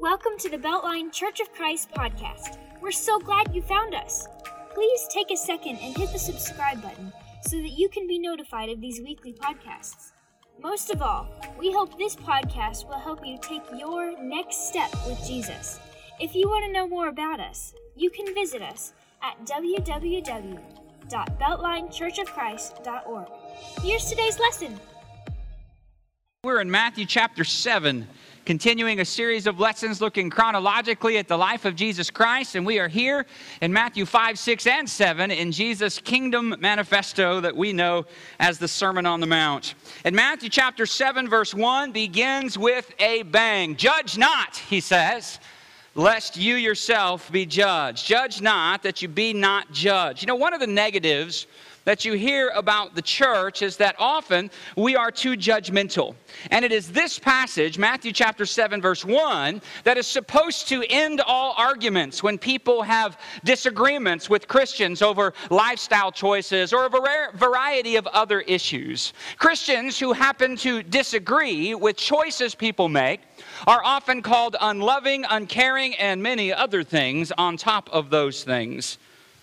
Welcome to the Beltline Church of Christ podcast. We're so glad you found us. Please take a second and hit the subscribe button so that you can be notified of these weekly podcasts. Most of all, we hope this podcast will help you take your next step with Jesus. If you want to know more about us, you can visit us at www.beltlinechurchofchrist.org. Here's today's lesson. We're in Matthew chapter 7, continuing a series of lessons looking chronologically at the life of Jesus Christ. And we are here in Matthew 5, 6, and 7 in Jesus' kingdom manifesto that we know as the Sermon on the Mount. And Matthew chapter 7, verse 1 begins with a bang. Judge not, he says lest you yourself be judged. Judge not that you be not judged. You know, one of the negatives that you hear about the church is that often we are too judgmental. And it is this passage, Matthew chapter 7, verse 1, that is supposed to end all arguments when people have disagreements with Christians over lifestyle choices or a variety of other issues. Christians who happen to disagree with choices people make are often called unloving, uncaring, and many other things on top of those things.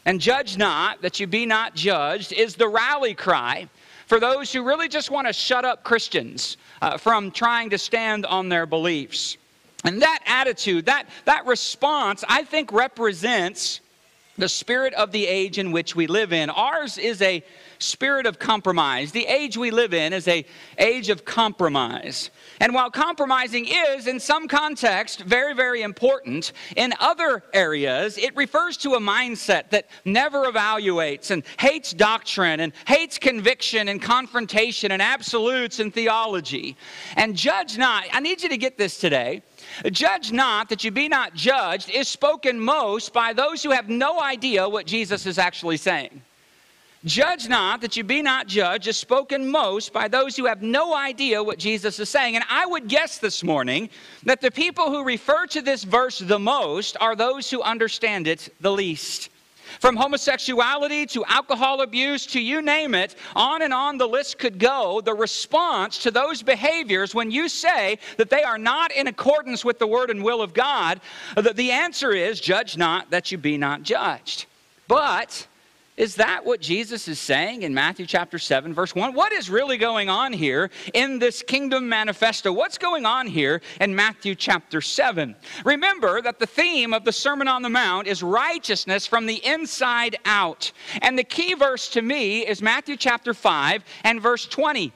And judge not that you be not judged is the rally cry for those who really just want to shut up Christians uh, from trying to stand on their beliefs. And that attitude, that, that response, I think represents the spirit of the age in which we live in. Ours is a spirit of compromise. The age we live in is a age of compromise. And while compromising is in some context very very important, in other areas it refers to a mindset that never evaluates and hates doctrine and hates conviction and confrontation and absolutes and theology. And judge not. I need you to get this today. Judge not that you be not judged is spoken most by those who have no idea what Jesus is actually saying. Judge not that you be not judged is spoken most by those who have no idea what Jesus is saying. And I would guess this morning that the people who refer to this verse the most are those who understand it the least. From homosexuality to alcohol abuse to you name it, on and on the list could go. The response to those behaviors when you say that they are not in accordance with the word and will of God, the, the answer is judge not that you be not judged. But is that what Jesus is saying in Matthew chapter 7, verse 1? What is really going on here in this kingdom manifesto? What's going on here in Matthew chapter 7? Remember that the theme of the Sermon on the Mount is righteousness from the inside out. And the key verse to me is Matthew chapter 5 and verse 20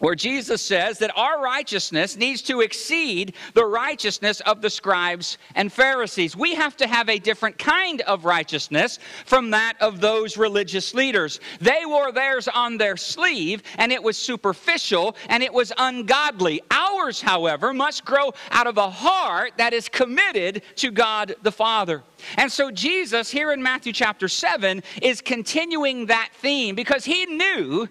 where Jesus says that our righteousness needs to exceed the righteousness of the scribes and Pharisees. We have to have a different kind of righteousness from that of those religious leaders. They wore theirs on their sleeve, and it was superficial and it was ungodly. Ours, however, must grow out of a heart that is committed to God the Father. And so Jesus, here in Matthew chapter 7, is continuing that theme because he knew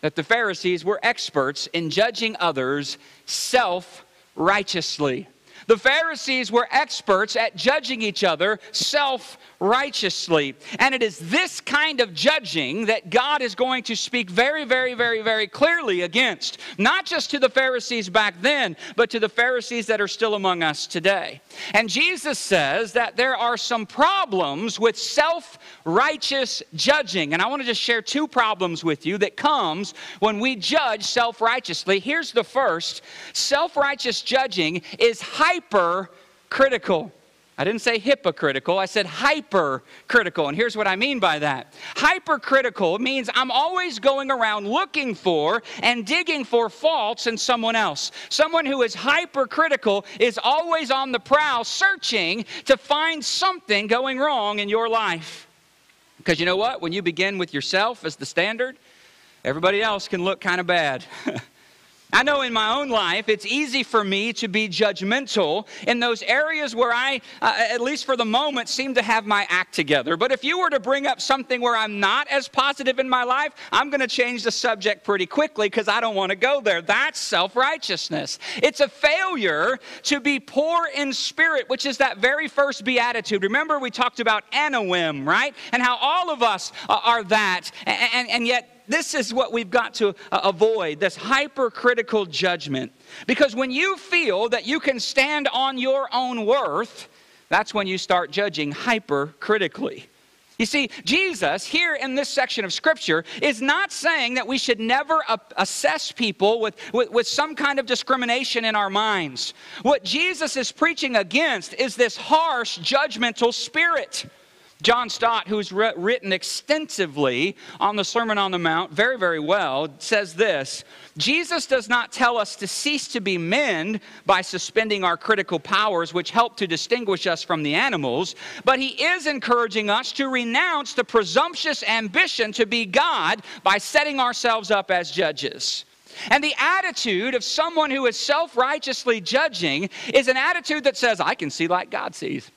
that the Pharisees were experts in judging others self righteously. The Pharisees were experts at judging each other self righteously. And it is this kind of judging that God is going to speak very, very, very, very clearly against. Not just to the Pharisees back then, but to the Pharisees that are still among us today. And Jesus says that there are some problems with self righteous judging. And I want to just share two problems with you that comes when we judge self righteously. Here's the first self righteous judging is hyper critical. I didn't say hypocritical, I said hypercritical. And here's what I mean by that hypercritical means I'm always going around looking for and digging for faults in someone else. Someone who is hypercritical is always on the prowl searching to find something going wrong in your life. Because you know what? When you begin with yourself as the standard, everybody else can look kind of bad. I know in my own life it's easy for me to be judgmental in those areas where I, uh, at least for the moment, seem to have my act together. But if you were to bring up something where I'm not as positive in my life, I'm going to change the subject pretty quickly because I don't want to go there. That's self righteousness. It's a failure to be poor in spirit, which is that very first beatitude. Remember, we talked about anawim, right? And how all of us are that. and, and, and yet, this is what we've got to uh, avoid this hypercritical judgment. Because when you feel that you can stand on your own worth, that's when you start judging hypercritically. You see, Jesus, here in this section of Scripture, is not saying that we should never assess people with, with, with, some kind of discrimination in our minds. What Jesus is preaching against is this harsh, judgmental spirit. John Stott, who's written extensively on the Sermon on the Mount, very, very well, says this Jesus does not tell us to cease to be men by suspending our critical powers, which help to distinguish us from the animals, but he is encouraging us to renounce the presumptuous ambition to be God by setting ourselves up as judges. And the attitude of someone who is self righteously judging is an attitude that says, I can see like God sees.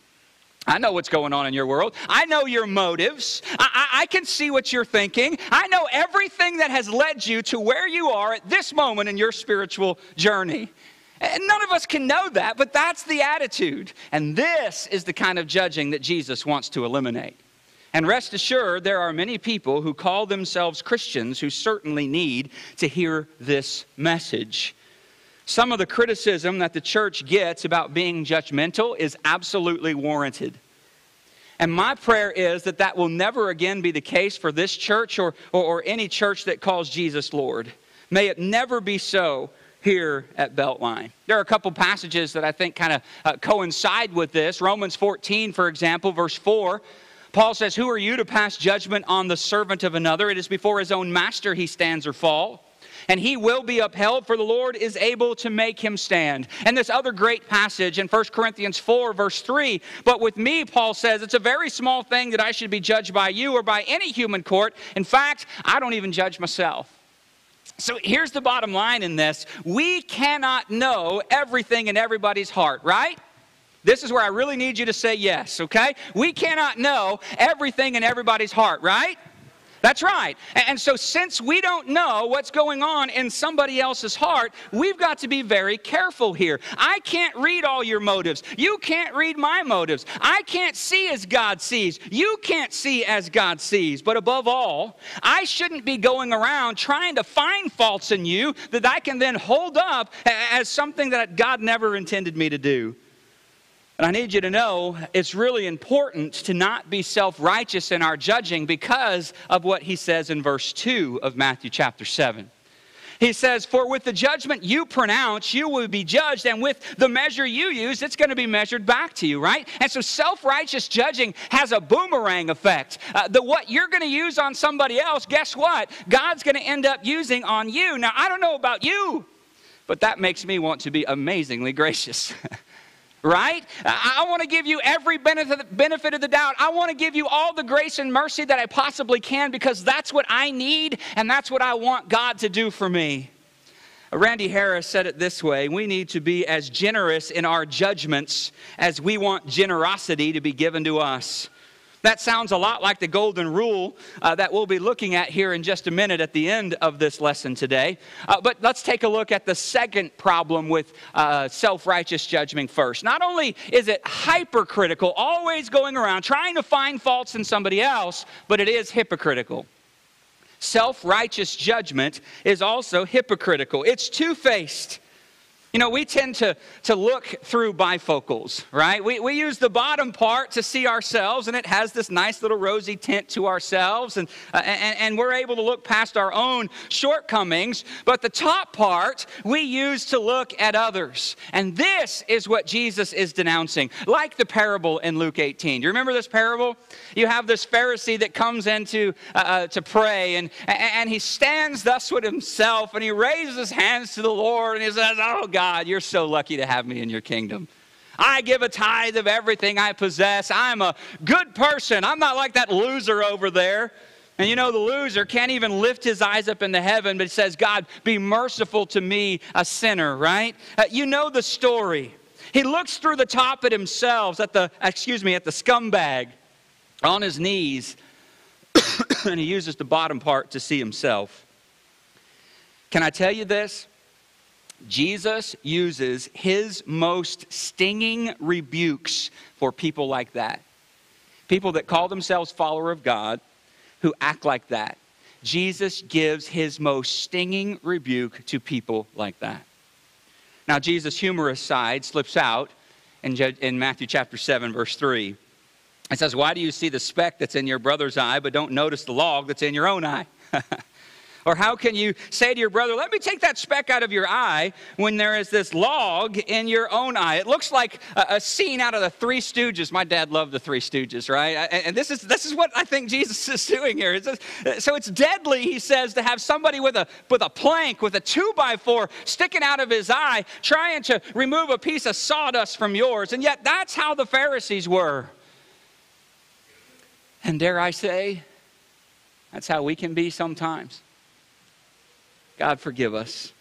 I know what's going on in your world. I know your motives. I, I, I, can see what you're thinking. I know everything that has led you to where you are at this moment in your spiritual journey. And none of us can know that, but that's the attitude. And this is the kind of judging that Jesus wants to eliminate. And rest assured, there are many people who call themselves Christians who certainly need to hear this message. Some of the criticism that the church gets about being judgmental is absolutely warranted. And my prayer is that that will never again be the case for this church or, or, or any church that calls Jesus Lord. May it never be so here at Beltline. There are a couple passages that I think kind of uh, coincide with this. Romans 14, for example, verse 4. Paul says, Who are you to pass judgment on the servant of another? It is before his own master he stands or falls and he will be upheld, for the Lord is able to make him stand. And this other great passage in 1 Corinthians 4, verse 3 But with me, Paul says, it's a very small thing that I should be judged by you or by any human court. In fact, I don't even judge myself. So here's the bottom line in this we cannot know everything in everybody's heart, right? This is where I really need you to say yes, okay? We cannot know everything in everybody's heart, right? That's right. And so, since we don't know what's going on in somebody else's heart, we've got to be very careful here. I can't read all your motives. You can't read my motives. I can't see as God sees. You can't see as God sees. But above all, I shouldn't be going around trying to find faults in you that I can then hold up as something that God never intended me to do. And I need you to know it's really important to not be self righteous in our judging because of what he says in verse 2 of Matthew chapter 7. He says, For with the judgment you pronounce, you will be judged, and with the measure you use, it's going to be measured back to you, right? And so self righteous judging has a boomerang effect. Uh, the what you're going to use on somebody else, guess what? God's going to end up using on you. Now, I don't know about you, but that makes me want to be amazingly gracious. right? I, want to give you every benefit, benefit of the doubt. I want to give you all the grace and mercy that I possibly can because that's what I need and that's what I want God to do for me. Randy Harris said it this way We need to be as generous in our judgments as we want generosity to be given to us. That sounds a lot like the golden rule uh, that we'll be looking at here in just a minute at the end of this lesson today. Uh, but let's take a look at the second problem with uh, self righteous judgment first. Not only is it hypercritical, always going around trying to find faults in somebody else, but it is hypocritical. Self righteous judgment is also hypocritical, it's two faced. You know, we tend to, to look through bifocals, right? We, we use the bottom part to see ourselves, and it has this nice little rosy tint to ourselves, and, uh, and, and we're able to look past our own shortcomings. But the top part we use to look at others. And this is what Jesus is denouncing, like the parable in Luke 18. Do you remember this parable? You have this Pharisee that comes into uh, uh to pray, and, and he stands thus with himself, and he raises his hands to the Lord, and he says, Oh, God God, you're so lucky to have me in your kingdom. I give a tithe of everything I possess. I'm a good person. I'm not like that loser over there. And you know, the loser can't even lift his eyes up in the heaven, but he says, God, be merciful to me, a sinner, right? Uh, you know the story. He looks through the top at himself, at the, excuse me, at the scumbag on his knees, and he uses the bottom part to see himself. Can I tell you this? Jesus uses his most stinging rebukes for people like that. People that call themselves follower of God who act like that. Jesus gives his most stinging rebuke to people like that. Now, Jesus' humorous side slips out in, in Matthew chapter 7, verse 3. It says, Why do you see the speck that's in your brother's eye, but don't notice the log that's in your own eye? Or how can you say to your brother, Let me take that speck out of your eye when there is this log in your own eye? It looks like a, a scene out of the Three Stooges. My dad loved the Three Stooges, right? And, and this, is, this is what I think Jesus is doing here. It's just, so it's deadly, he says, to have somebody with a, with a plank, with a two by four sticking out of his eye, trying to remove a piece of sawdust from yours. And yet, that's how the Pharisees were. And dare I say, that's how we can be sometimes. God forgive us.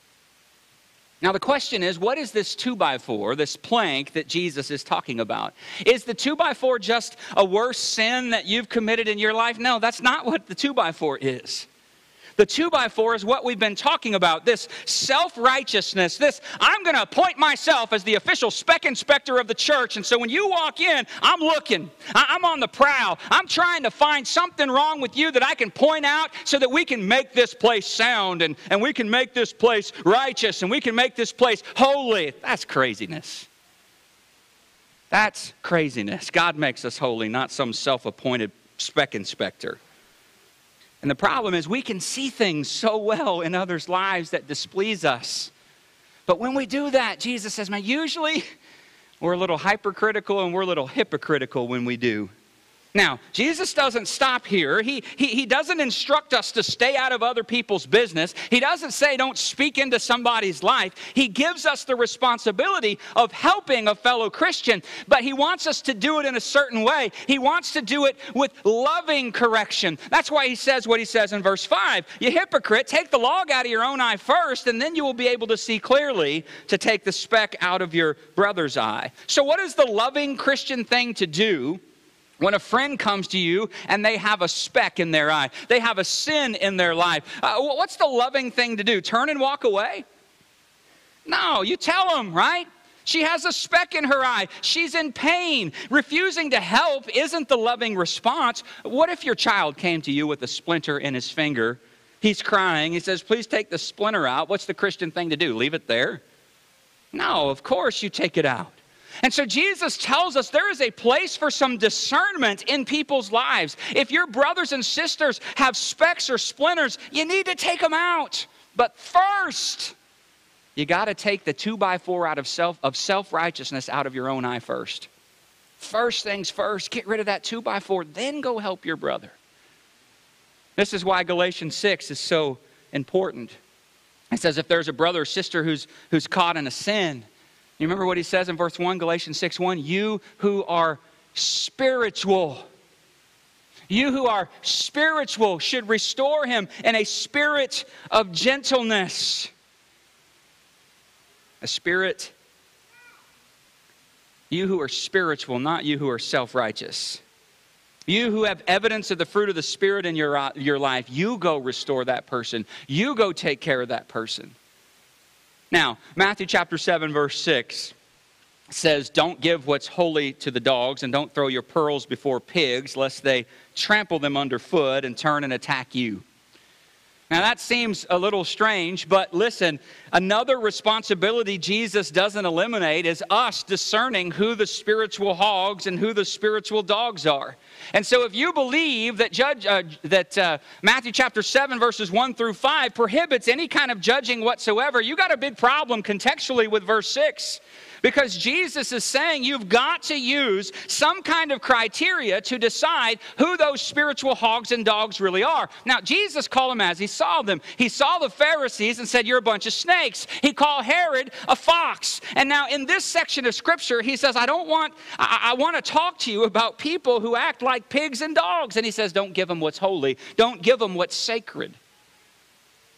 Now, the question is what is this two by four, this plank that Jesus is talking about? Is the two by four just a worse sin that you've committed in your life? No, that's not what the two by four is. The two by four is what we've been talking about this self righteousness, this I'm going to appoint myself as the official speck inspector of the church. And so when you walk in, I'm looking, I'm on the prowl. I'm trying to find something wrong with you that I can point out so that we can make this place sound and, and we can make this place righteous and we can make this place holy. That's craziness. That's craziness. God makes us holy, not some self appointed speck inspector. And the problem is, we can see things so well in others' lives that displease us. But when we do that, Jesus says, man, usually we're a little hypercritical and we're a little hypocritical when we do. Now, Jesus doesn't stop here. He, he, he doesn't instruct us to stay out of other people's business. He doesn't say don't speak into somebody's life. He gives us the responsibility of helping a fellow Christian, but he wants us to do it in a certain way. He wants to do it with loving correction. That's why he says what he says in verse 5 You hypocrite, take the log out of your own eye first, and then you will be able to see clearly to take the speck out of your brother's eye. So, what is the loving Christian thing to do? When a friend comes to you and they have a speck in their eye, they have a sin in their life, uh, what's the loving thing to do? Turn and walk away? No, you tell them, right? She has a speck in her eye. She's in pain. Refusing to help isn't the loving response. What if your child came to you with a splinter in his finger? He's crying. He says, Please take the splinter out. What's the Christian thing to do? Leave it there? No, of course you take it out. And so Jesus tells us there is a place for some discernment in people's lives. If your brothers and sisters have specks or splinters, you need to take them out. But first, you got to take the two by four out of self of self-righteousness out of your own eye first. First things first, get rid of that two by four, then go help your brother. This is why Galatians 6 is so important. It says if there's a brother or sister who's, who's caught in a sin, you remember what he says in verse 1, Galatians 6 1? You who are spiritual. You who are spiritual should restore him in a spirit of gentleness. A spirit. You who are spiritual, not you who are self righteous. You who have evidence of the fruit of the Spirit in your, uh, your life, you go restore that person. You go take care of that person. Now, Matthew chapter 7, verse 6 says, Don't give what's holy to the dogs, and don't throw your pearls before pigs, lest they trample them underfoot and turn and attack you. Now, that seems a little strange, but listen, another responsibility Jesus doesn't eliminate is us discerning who the spiritual hogs and who the spiritual dogs are. And so, if you believe that, judge, uh, that uh, Matthew chapter 7, verses 1 through 5 prohibits any kind of judging whatsoever, you got a big problem contextually with verse 6. Because Jesus is saying you've got to use some kind of criteria to decide who those spiritual hogs and dogs really are. Now, Jesus called them as he saw them. He saw the Pharisees and said, You're a bunch of snakes. He called Herod a fox. And now, in this section of scripture, he says, I don't want, I, I want to talk to you about people who act like pigs and dogs. And he says, Don't give them what's holy, don't give them what's sacred.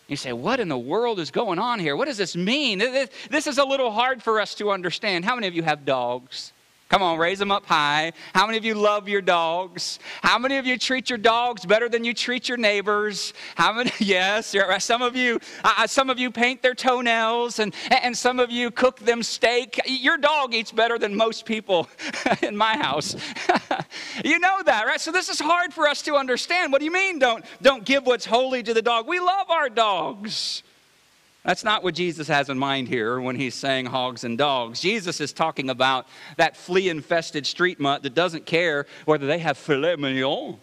You say, what in the world is going on here? What does this mean? This is a little hard for us to understand. How many of you have dogs? Come on, raise them up high. How many of you love your dogs? How many of you treat your dogs better than you treat your neighbors? How many? Yes, some of you. Uh, some of you paint their toenails, and and some of you cook them steak. Your dog eats better than most people in my house. you know that, right? So this is hard for us to understand. What do you mean? Don't don't give what's holy to the dog? We love our dogs. That's not what Jesus has in mind here when he's saying hogs and dogs. Jesus is talking about that flea infested street mutt that doesn't care whether they have filet mignon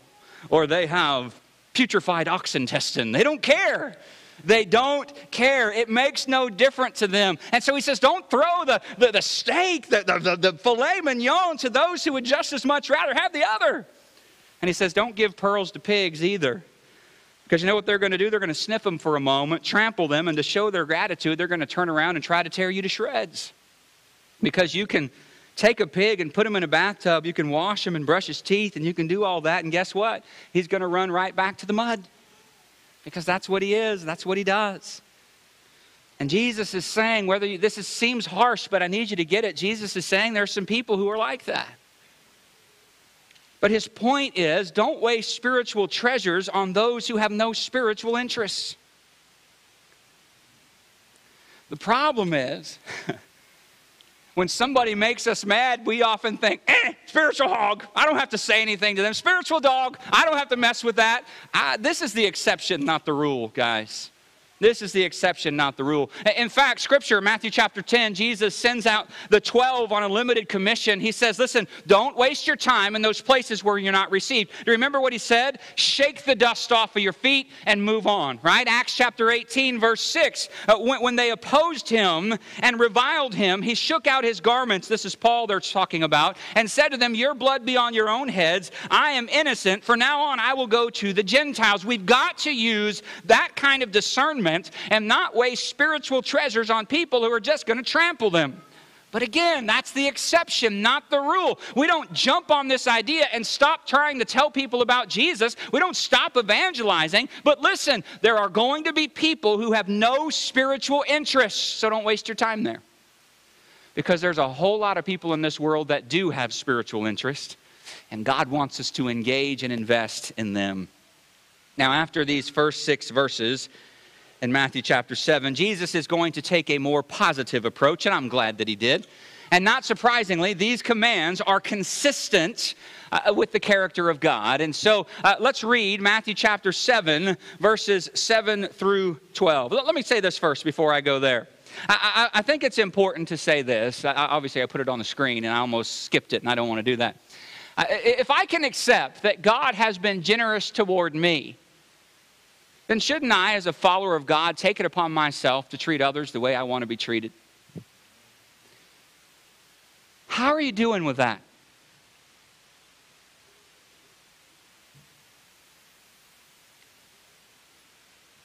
or they have putrefied ox intestine. They don't care. They don't care. It makes no difference to them. And so he says, don't throw the, the, the steak, the, the, the filet mignon to those who would just as much rather have the other. And he says, don't give pearls to pigs either. Because you know what they're going to do? They're going to sniff them for a moment, trample them, and to show their gratitude, they're going to turn around and try to tear you to shreds. Because you can take a pig and put him in a bathtub, you can wash him and brush his teeth, and you can do all that, and guess what? He's going to run right back to the mud. Because that's what he is, that's what he does. And Jesus is saying, whether you, this is, seems harsh, but I need you to get it. Jesus is saying there's some people who are like that. But his point is don't waste spiritual treasures on those who have no spiritual interests. The problem is, when somebody makes us mad, we often think, eh, spiritual hog. I don't have to say anything to them. Spiritual dog. I don't have to mess with that. I, this is the exception, not the rule, guys. This is the exception, not the rule. In fact, Scripture, Matthew chapter 10, Jesus sends out the 12 on a limited commission. He says, Listen, don't waste your time in those places where you're not received. Do you remember what he said? Shake the dust off of your feet and move on, right? Acts chapter 18, verse 6. Uh, when, when they opposed him and reviled him, he shook out his garments. This is Paul they're talking about, and said to them, Your blood be on your own heads. I am innocent. For now on, I will go to the Gentiles. We've got to use that kind of discernment and not waste spiritual treasures on people who are just going to trample them. But again, that's the exception, not the rule. We don't jump on this idea and stop trying to tell people about Jesus. We don't stop evangelizing. But listen, there are going to be people who have no spiritual interests, so don't waste your time there. Because there's a whole lot of people in this world that do have spiritual interest, and God wants us to engage and invest in them. Now, after these first six verses, in Matthew chapter 7, Jesus is going to take a more positive approach, and I'm glad that he did. And not surprisingly, these commands are consistent uh, with the character of God. And so uh, let's read Matthew chapter 7, verses 7 through 12. Let, me say this first before I go there. I, I, I think it's important to say this. I, obviously, I put it on the screen and I almost skipped it, and I don't want to do that. Uh, if I can accept that God has been generous toward me, then shouldn't I, as a follower of God, take it upon myself to treat others the way I want to be treated? How are you doing with that?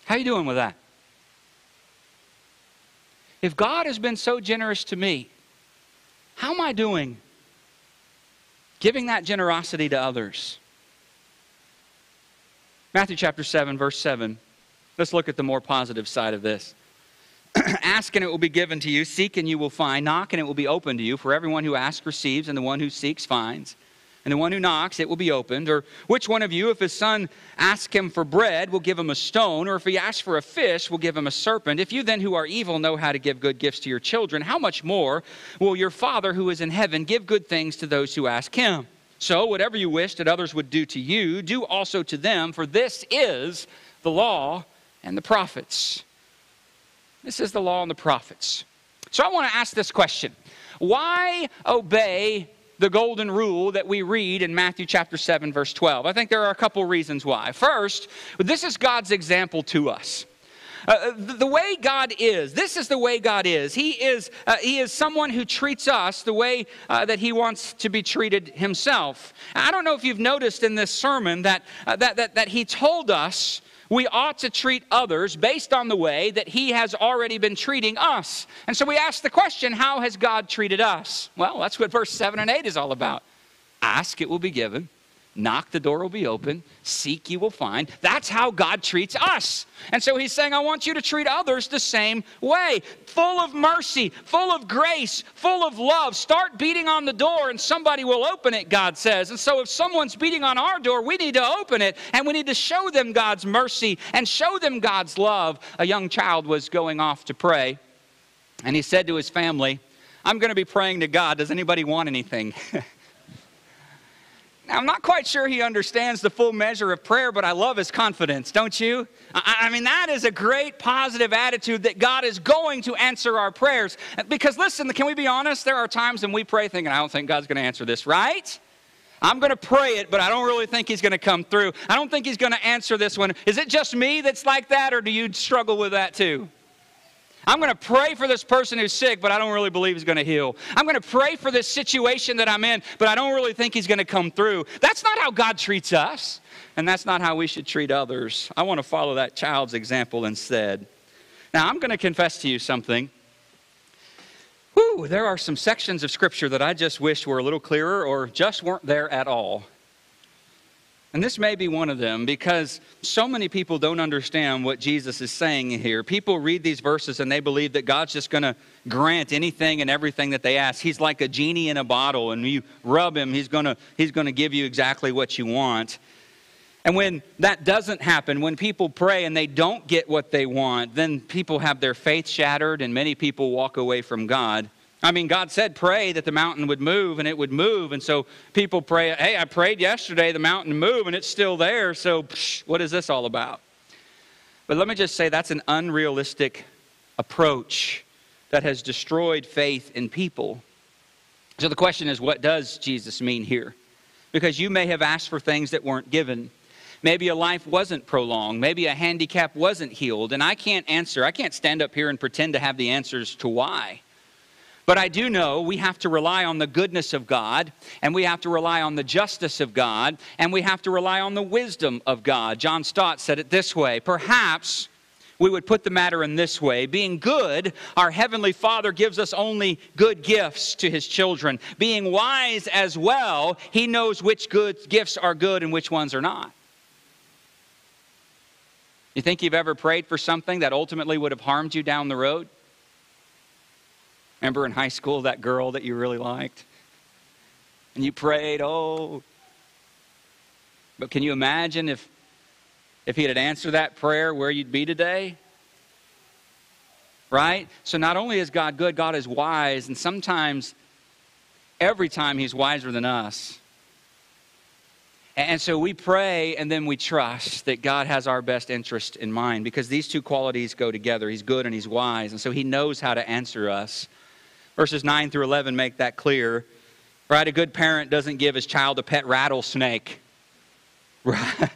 How are you doing with that? If God has been so generous to me, how am I doing giving that generosity to others? Matthew chapter 7, verse 7. Let's look at the more positive side of this. Ask and it will be given to you. Seek and you will find. Knock and it will be opened to you. For everyone who asks receives, and the one who seeks finds. And the one who knocks, it will be opened. Or which one of you, if his son asks him for bread, will give him a stone? Or if he asks for a fish, will give him a serpent? If you then, who are evil, know how to give good gifts to your children, how much more will your Father who is in heaven give good things to those who ask him? So, whatever you wish that others would do to you, do also to them, for this is the law and the prophets. This is the law and the prophets. So, I want to ask this question Why obey the golden rule that we read in Matthew chapter 7, verse 12? I think there are a couple reasons why. First, this is God's example to us. Uh, uh, the, the, way God is, this is the way God is. He is, uh, he is someone who treats us the way uh, that He wants to be treated Himself. I don't know if you've noticed in this sermon that, uh, that, that, that He told us we ought to treat others based on the way that He has already been treating us. And so we ask the question how has God treated us? Well, that's what verse 7 and 8 is all about. Ask, it will be given. Knock, the door will be open. Seek, you will find. That's how God treats us. And so he's saying, I want you to treat others the same way. Full of mercy, full of grace, full of love. Start beating on the door and somebody will open it, God says. And so if someone's beating on our door, we need to open it and we need to show them God's mercy and show them God's love. A young child was going off to pray and he said to his family, I'm going to be praying to God. Does anybody want anything? Now, I'm not quite sure he understands the full measure of prayer, but I love his confidence, don't you? I, I, mean, that is a great positive attitude that God is going to answer our prayers. Because listen, can we be honest? There are times when we pray thinking, I don't think God's going to answer this, right? I'm going to pray it, but I don't really think he's going to come through. I don't think he's going to answer this one. Is it just me that's like that, or do you struggle with that too? I'm going to pray for this person who's sick, but I don't really believe he's going to heal. I'm going to pray for this situation that I'm in, but I don't really think he's going to come through. That's not how God treats us, and that's not how we should treat others. I want to follow that child's example instead. Now, I'm going to confess to you something. Whew, there are some sections of Scripture that I just wish were a little clearer or just weren't there at all. And this may be one of them because so many people don't understand what Jesus is saying here. People read these verses and they believe that God's just going to grant anything and everything that they ask. He's like a genie in a bottle, and you rub him, he's going to, he's going to give you exactly what you want. And when that doesn't happen, when people pray and they don't get what they want, then people have their faith shattered and many people walk away from God. I mean, God said, pray that the mountain would move, and it would move. And so people pray, hey, I prayed yesterday, the mountain moved, and it's still there. So psh, what is this all about? But let me just say that's an unrealistic approach that has destroyed faith in people. So the question is, what does Jesus mean here? Because you may have asked for things that weren't given. Maybe a life wasn't prolonged. Maybe a handicap wasn't healed. And I can't answer. I can't stand up here and pretend to have the answers to why. But I do know we have to rely on the goodness of God, and we have to rely on the justice of God, and we have to rely on the wisdom of God. John Stott said it this way Perhaps we would put the matter in this way Being good, our Heavenly Father gives us only good gifts to His children. Being wise as well, He knows which good gifts are good and which ones are not. You think you've ever prayed for something that ultimately would have harmed you down the road? Remember in high school that girl that you really liked? And you prayed, oh. But can you imagine if, if he had answered that prayer where you'd be today? Right? So not only is God good, God is wise, and sometimes, every time, he's wiser than us. And so we pray and then we trust that God has our best interest in mind because these two qualities go together. He's good and He's wise. And so He knows how to answer us. Verses 9 through 11 make that clear. Right? A good parent doesn't give his child a pet rattlesnake. Right?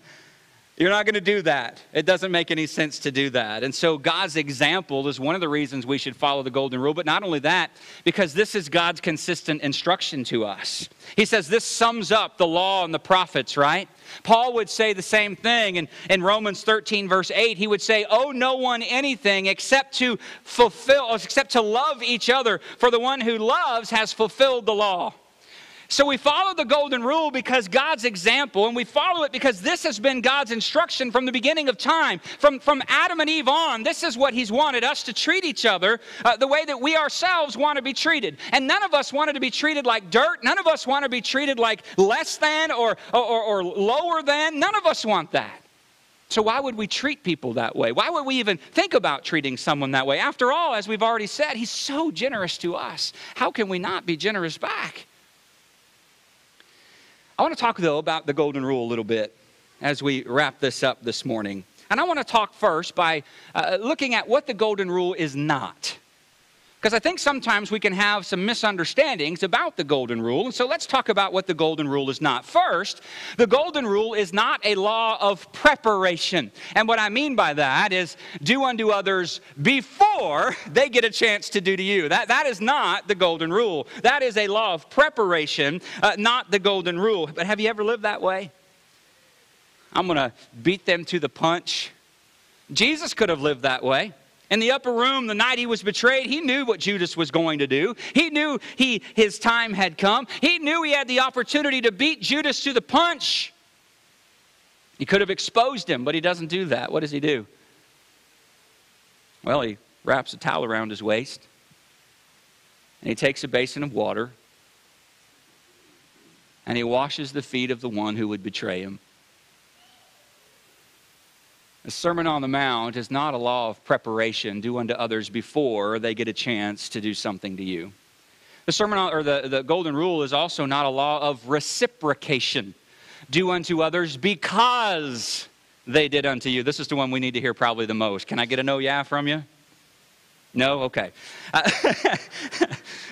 You're not going to do that. It doesn't make any sense to do that. And so, God's example is one of the reasons we should follow the golden rule. But not only that, because this is God's consistent instruction to us. He says this sums up the law and the prophets, right? Paul would say the same thing. And in Romans 13, verse 8, he would say, Owe no one anything except to fulfill, except to love each other, for the one who loves has fulfilled the law. So we follow the golden rule because God's example, and we follow it because this has been God's instruction from the beginning of time. From, from Adam and Eve on, this is what He's wanted us to treat each other uh, the way that we ourselves want to be treated. And none of us wanted to be treated like dirt. None of us want to be treated like less than or, or, or lower than. None of us want that. So, why would we treat people that way? Why would we even think about treating someone that way? After all, as we've already said, He's so generous to us. How can we not be generous back? I want to talk, though, about the golden rule a little bit as we wrap this up this morning. And I want to talk first by uh, looking at what the golden rule is not. Because I think sometimes we can have some misunderstandings about the golden rule. And so let's talk about what the golden rule is not. First, the golden rule is not a law of preparation. And what I mean by that is do unto others before they get a chance to do to you. That, that is not the golden rule. That is a law of preparation, uh, not the golden rule. But have you ever lived that way? I'm going to beat them to the punch. Jesus could have lived that way. In the upper room the night he was betrayed, he knew what Judas was going to do. He knew he, his time had come. He knew he had the opportunity to beat Judas to the punch. He could have exposed him, but he doesn't do that. What does he do? Well, he wraps a towel around his waist and he takes a basin of water and he washes the feet of the one who would betray him. The Sermon on the Mount is not a law of preparation, do unto others before they get a chance to do something to you. The Sermon on, or the, the Golden Rule is also not a law of reciprocation, do unto others because they did unto you. This is the one we need to hear probably the most. Can I get a no yeah from you? No? Okay. Uh,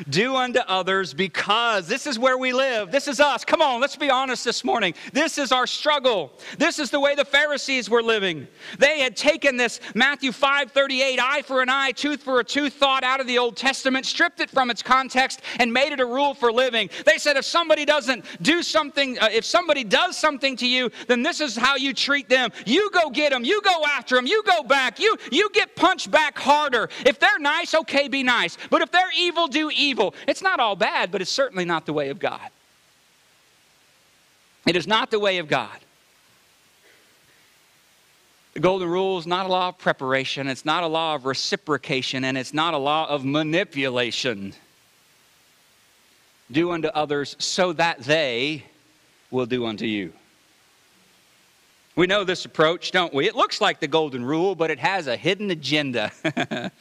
do unto others because this is where we live. This is us. Come on, let's be honest this morning. This is our struggle. This is the way the Pharisees were living. They had taken this Matthew 5 38, eye for an eye, tooth for a tooth thought out of the Old Testament, stripped it from its context, and made it a rule for living. They said if somebody doesn't do something, uh, if somebody does something to you, then this is how you treat them. You go get them, you go after them, you go back, you, you get punched back harder. If they're nice, okay, be nice. But if they're evil, do evil. It's not all bad, but it's certainly not the way of God. It is not the way of God. The golden rule is not a law of preparation, it's not a law of reciprocation, and it's not a law of manipulation. Do unto others so that they will do unto you. We know this approach, don't we? It looks like the golden rule, but it has a hidden agenda.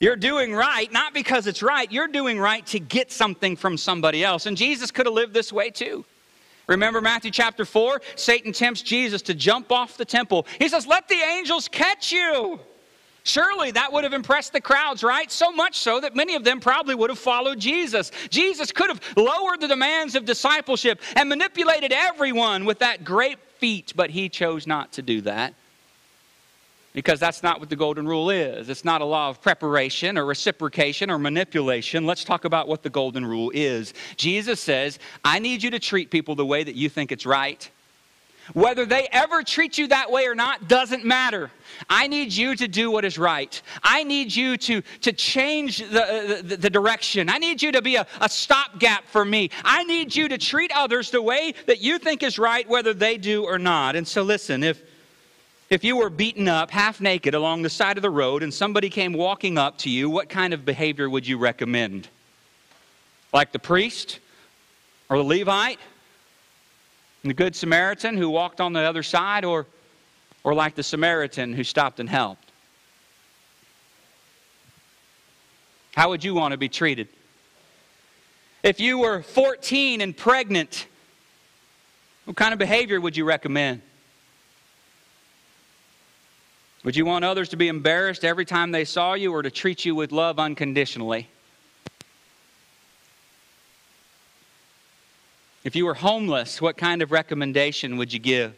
You're doing right, not because it's right, you're doing right to get something from somebody else. And Jesus could have lived this way too. Remember Matthew chapter 4? Satan tempts Jesus to jump off the temple. He says, Let the angels catch you. Surely that would have impressed the crowds, right? So much so that many of them probably would have followed Jesus. Jesus could have lowered the demands of discipleship and manipulated everyone with that great feat, but he chose not to do that because that's not what the golden rule is. It's not a law of preparation or reciprocation or manipulation. Let's talk about what the golden rule is. Jesus says, I need you to treat people the way that you think it's right. Whether they ever treat you that way or not doesn't matter. I need you to do what is right. I need you to, to change the, the, the direction. I need you to be a, a stopgap for me. I need you to treat others the way that you think is right, whether they do or not. And so, listen, if if you were beaten up half naked along the side of the road and somebody came walking up to you, what kind of behavior would you recommend? Like the priest or the Levite? And the Good Samaritan who walked on the other side, or, or like the Samaritan who stopped and helped? How would you want to be treated? If you were 14 and pregnant, what kind of behavior would you recommend? Would you want others to be embarrassed every time they saw you or to treat you with love unconditionally? If you were homeless, what kind of recommendation would you give?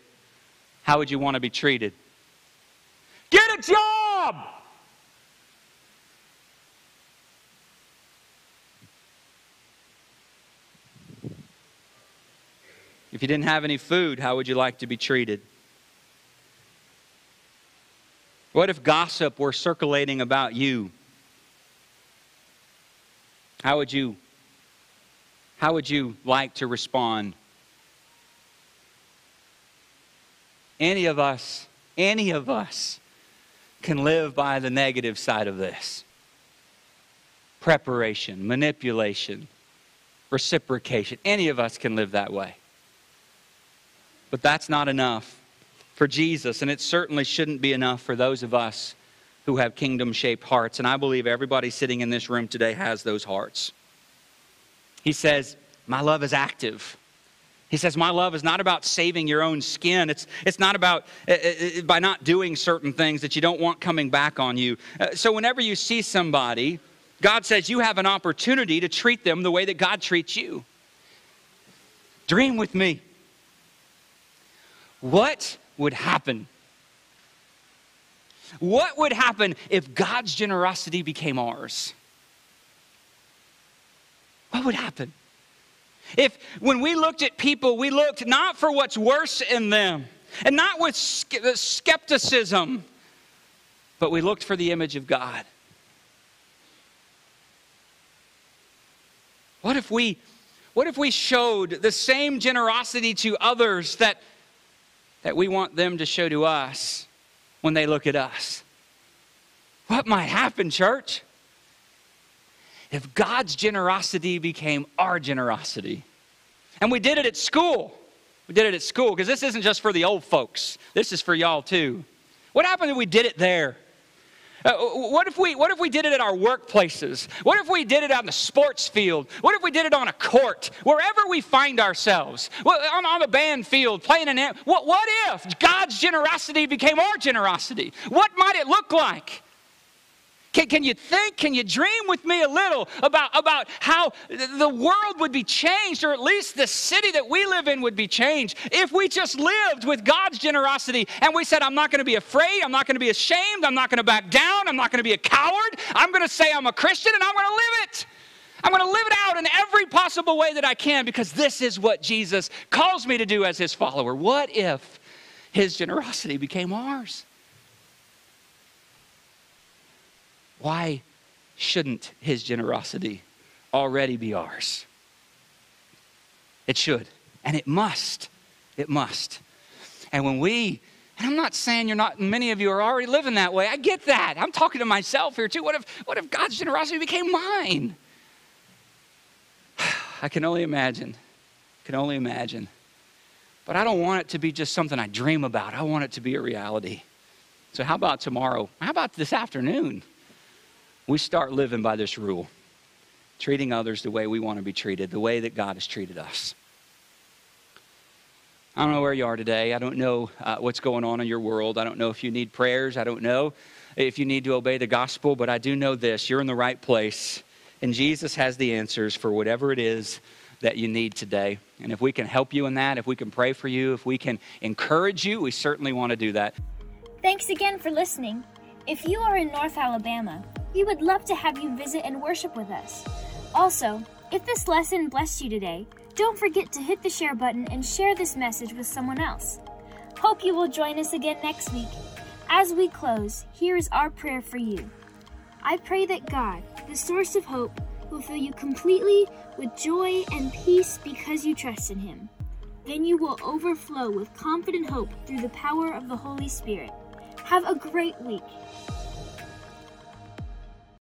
How would you want to be treated? Get a job! If you didn't have any food, how would you like to be treated? What if gossip were circulating about you? How would you how would you like to respond? Any of us, any of us can live by the negative side of this. Preparation, manipulation, reciprocation. Any of us can live that way. But that's not enough for Jesus, and it certainly shouldn't be enough for those of us who have kingdom shaped hearts. And I believe everybody sitting in this room today has those hearts. He says, My love is active. He says, My love is not about saving your own skin. It's, it's not about uh, uh, by not doing certain things that you don't want coming back on you. Uh, so, whenever you see somebody, God says you have an opportunity to treat them the way that God treats you. Dream with me. What would happen? What would happen if God's generosity became ours? What would happen? If when we looked at people, we looked not for what's worse in them and not with uh, skepticism, but we looked for the image of God. What if we what if we showed the same generosity to others that, that we want them to show to us when they look at us? What might happen, church? If God's generosity became our generosity. And we did it at school. We did it at school because this isn't just for the old folks, this is for y'all too. What happened if we did it there? Uh, what, if we, what if we did it at our workplaces? What if we did it on the sports field? What if we did it on a court? Wherever we find ourselves, on, on a band field, playing an. What, what if God's generosity became our generosity? What might it look like? Can, can you think, can you dream with me a little about, about how the world would be changed, or at least the city that we live in would be changed, if we just lived with God's generosity and we said, I'm not going to be afraid, I'm not going to be ashamed, I'm not going to back down, I'm not going to be a coward, I'm going to say I'm a Christian and I'm going to live it. I'm going to live it out in every possible way that I can because this is what Jesus calls me to do as his follower. What if his generosity became ours? Why shouldn't his generosity already be ours? It should, and it must. It must. And when we, and I'm not saying you're not, many of you are already living that way. I get that. I'm talking to myself here too. What if, what if God's generosity became mine? I can only imagine. Can only imagine. But I don't want it to be just something I dream about. I want it to be a reality. So, how about tomorrow? How about this afternoon? We start living by this rule treating others the way we want to be treated, the way that God has treated us. I don't know where you are today. I don't know uh, what's going on in your world. I don't know if you need prayers. I don't know if you need to obey the gospel, but I do know this you're in the right place, and Jesus has the answers for whatever it is that you need today. And if we can help you in that, if we can pray for you, if we can encourage you, we certainly want to do that. Thanks again for listening. If you are in North Alabama, we would love to have you visit and worship with us. Also, if this lesson blessed you today, don't forget to hit the share button and share this message with someone else. Hope you will join us again next week. As we close, here is our prayer for you. I pray that God, the source of hope, will fill you completely with joy and peace because you trust in Him. Then you will overflow with confident hope through the power of the Holy Spirit. Have a great week.